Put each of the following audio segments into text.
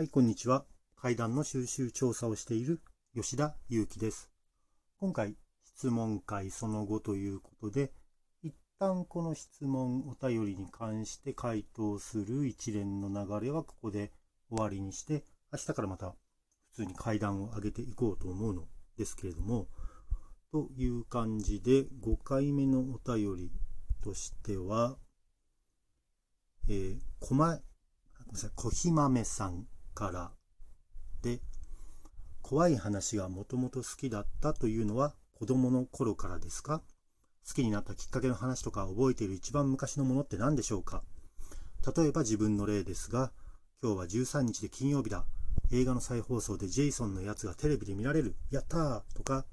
はい、こんにちは。階段の収集調査をしている吉田祐樹です。今回、質問会その後ということで、一旦この質問、お便りに関して回答する一連の流れはここで終わりにして、明日からまた普通に階段を上げていこうと思うのですけれども、という感じで、5回目のお便りとしては、えー、こま、ごめんなさい、こひまめさんからで、怖い話がもともと好きだったというのは子供の頃からですか？好きになったきっかけの話とか覚えている一番昔のものって何でしょうか？例えば自分の例ですが、今日は13日で金曜日だ。映画の再放送でジェイソンのやつがテレビで見られる。やったーとか、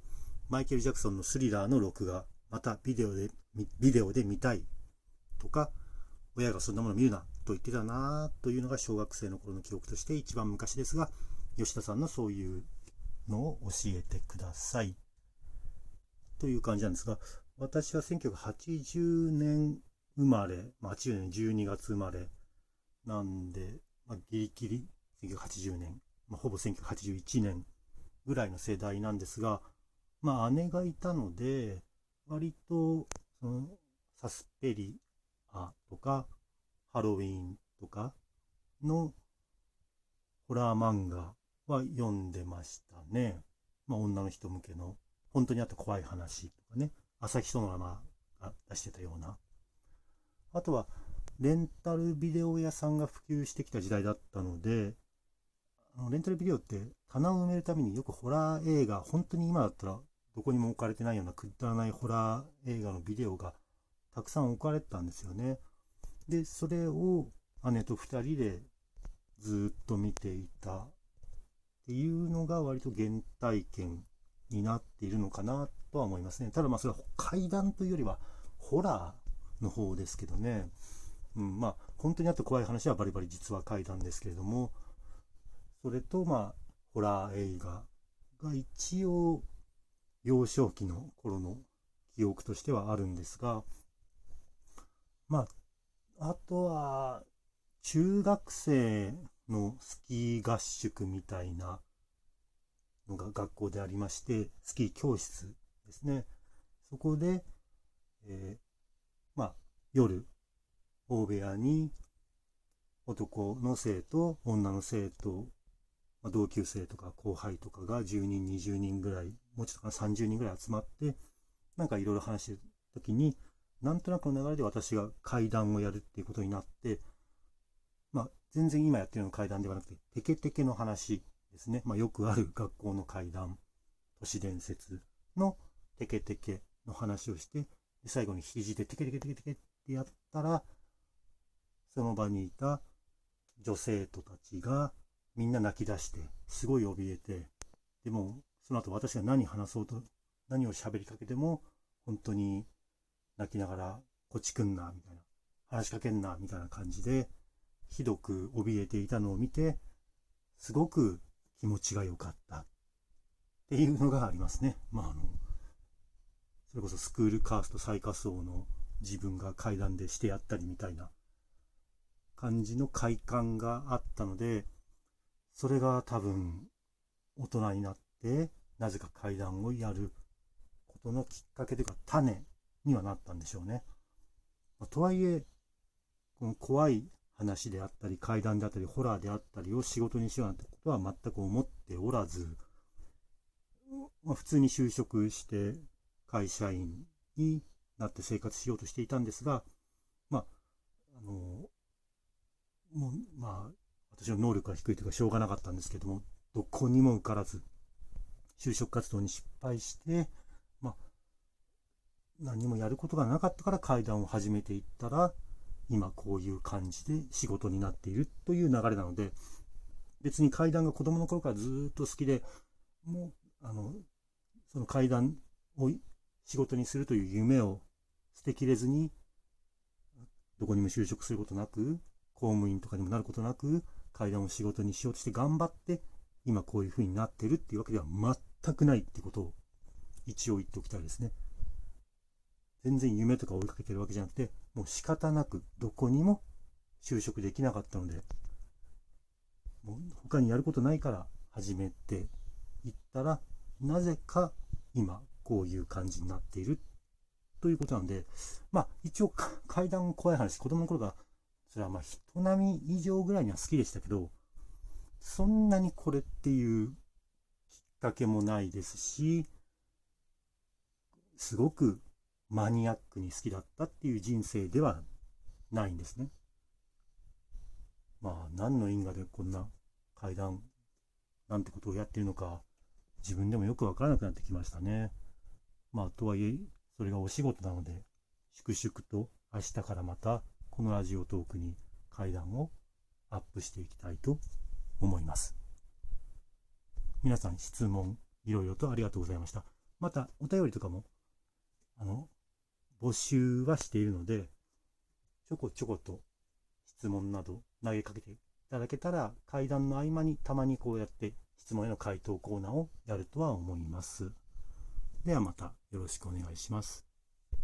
マイケル・ジャクソンのスリラーの録画、またビデオで、ビデオで見たい。とか、親がそんなもの見るなと言ってたなというのが小学生の頃の記憶として一番昔ですが、吉田さんのそういうのを教えてください。という感じなんですが、私は1980年生まれ、まあ、80年12月生まれなんで、まあ、ギリギリ1980年、まあ、ほぼ1981年ぐらいの世代なんですが、まあ、姉がいたので、割と、その、サスペリアとか、ハロウィンとかのホラー漫画は読んでましたね。まあ、女の人向けの、本当にあった怖い話とかね、朝日ソノラマが出してたような。あとは、レンタルビデオ屋さんが普及してきた時代だったので、あのレンタルビデオって棚を埋めるためによくホラー映画、本当に今だったらどこにも置かれてないようなくだらないホラー映画のビデオがたくさん置かれてたんですよね。で、それを姉と二人でずっと見ていたっていうのが割と原体験になっているのかなとは思いますね。ただまあそれは怪談というよりはホラーの方ですけどね。うん、まあ本当にあった怖い話はバリバリ実は怪談ですけれども、それとまあホラー映画が一応幼少期の頃の記憶としてはあるんですが、まあ、あとは、中学生のスキー合宿みたいなのが学校でありまして、スキー教室ですね。そこで、えー、まあ、夜、大部屋に男の生徒、女の生徒、まあ、同級生とか後輩とかが10人、20人ぐらい、もうちょっとか30人ぐらい集まって、なんかいろいろ話してる時に、なんとなくの流れで私が階段をやるっていうことになって、まあ、全然今やってるの階段ではなくて、テケテケの話ですね。まあ、よくある学校の階段、都市伝説のテケテケの話をして、で最後に肘でテケテケテケテケってやったら、その場にいた女生徒たちがみんな泣き出して、すごい怯えて、でも、その後私が何話そうと、何を喋りかけても、本当に泣きながら、こっち来んな、みたいな。話しかけんな、みたいな感じで、ひどく怯えていたのを見て、すごく気持ちが良かったっていうのがありますね。まあ、あの、それこそスクールカースト最下層の自分が階段でしてやったりみたいな感じの快感があったので、それが多分大人になってなぜか階段をやることのきっかけというか種にはなったんでしょうね。ま、とはいえ、この怖い話であったり、怪談であったり、ホラーであったりを仕事にしようなんてことは全く思っておらず、まあ、普通に就職して会社員になって生活しようとしていたんですが、まあ、あの、もう、まあ、私の能力が低いというかしょうがなかったんですけども、どこにも受からず、就職活動に失敗して、何もやることがなかったから階段を始めていったら、今こういう感じで仕事になっているという流れなので、別に階段が子供の頃からずっと好きで、もう、あの、その階段を仕事にするという夢を捨てきれずに、どこにも就職することなく、公務員とかにもなることなく、階段を仕事にしようとして頑張って、今こういう風になってるっていうわけでは全くないってことを一応言っておきたいですね。全然夢とか追いかけてるわけじゃなくて、もう仕方なくどこにも就職できなかったので、もう他にやることないから始めていったら、なぜか今こういう感じになっているということなんで、まあ一応階段怖い話、子供の頃から、それはまあ人並み以上ぐらいには好きでしたけど、そんなにこれっていうきっかけもないですし、すごくマニアックに好きだったっていう人生ではないんですね。まあ何の因果でこんな階段なんてことをやってるのか自分でもよくわからなくなってきましたね。まあとはいえそれがお仕事なので粛々と明日からまたこのラジオトークに階段をアップしていきたいと思います。皆さん質問いろいろとありがとうございました。またお便りとかもあの募集はしているのでちょこちょこと質問など投げかけていただけたら会談の合間にたまにこうやって質問への回答コーナーをやるとは思います。ではまたよろしくお願いします。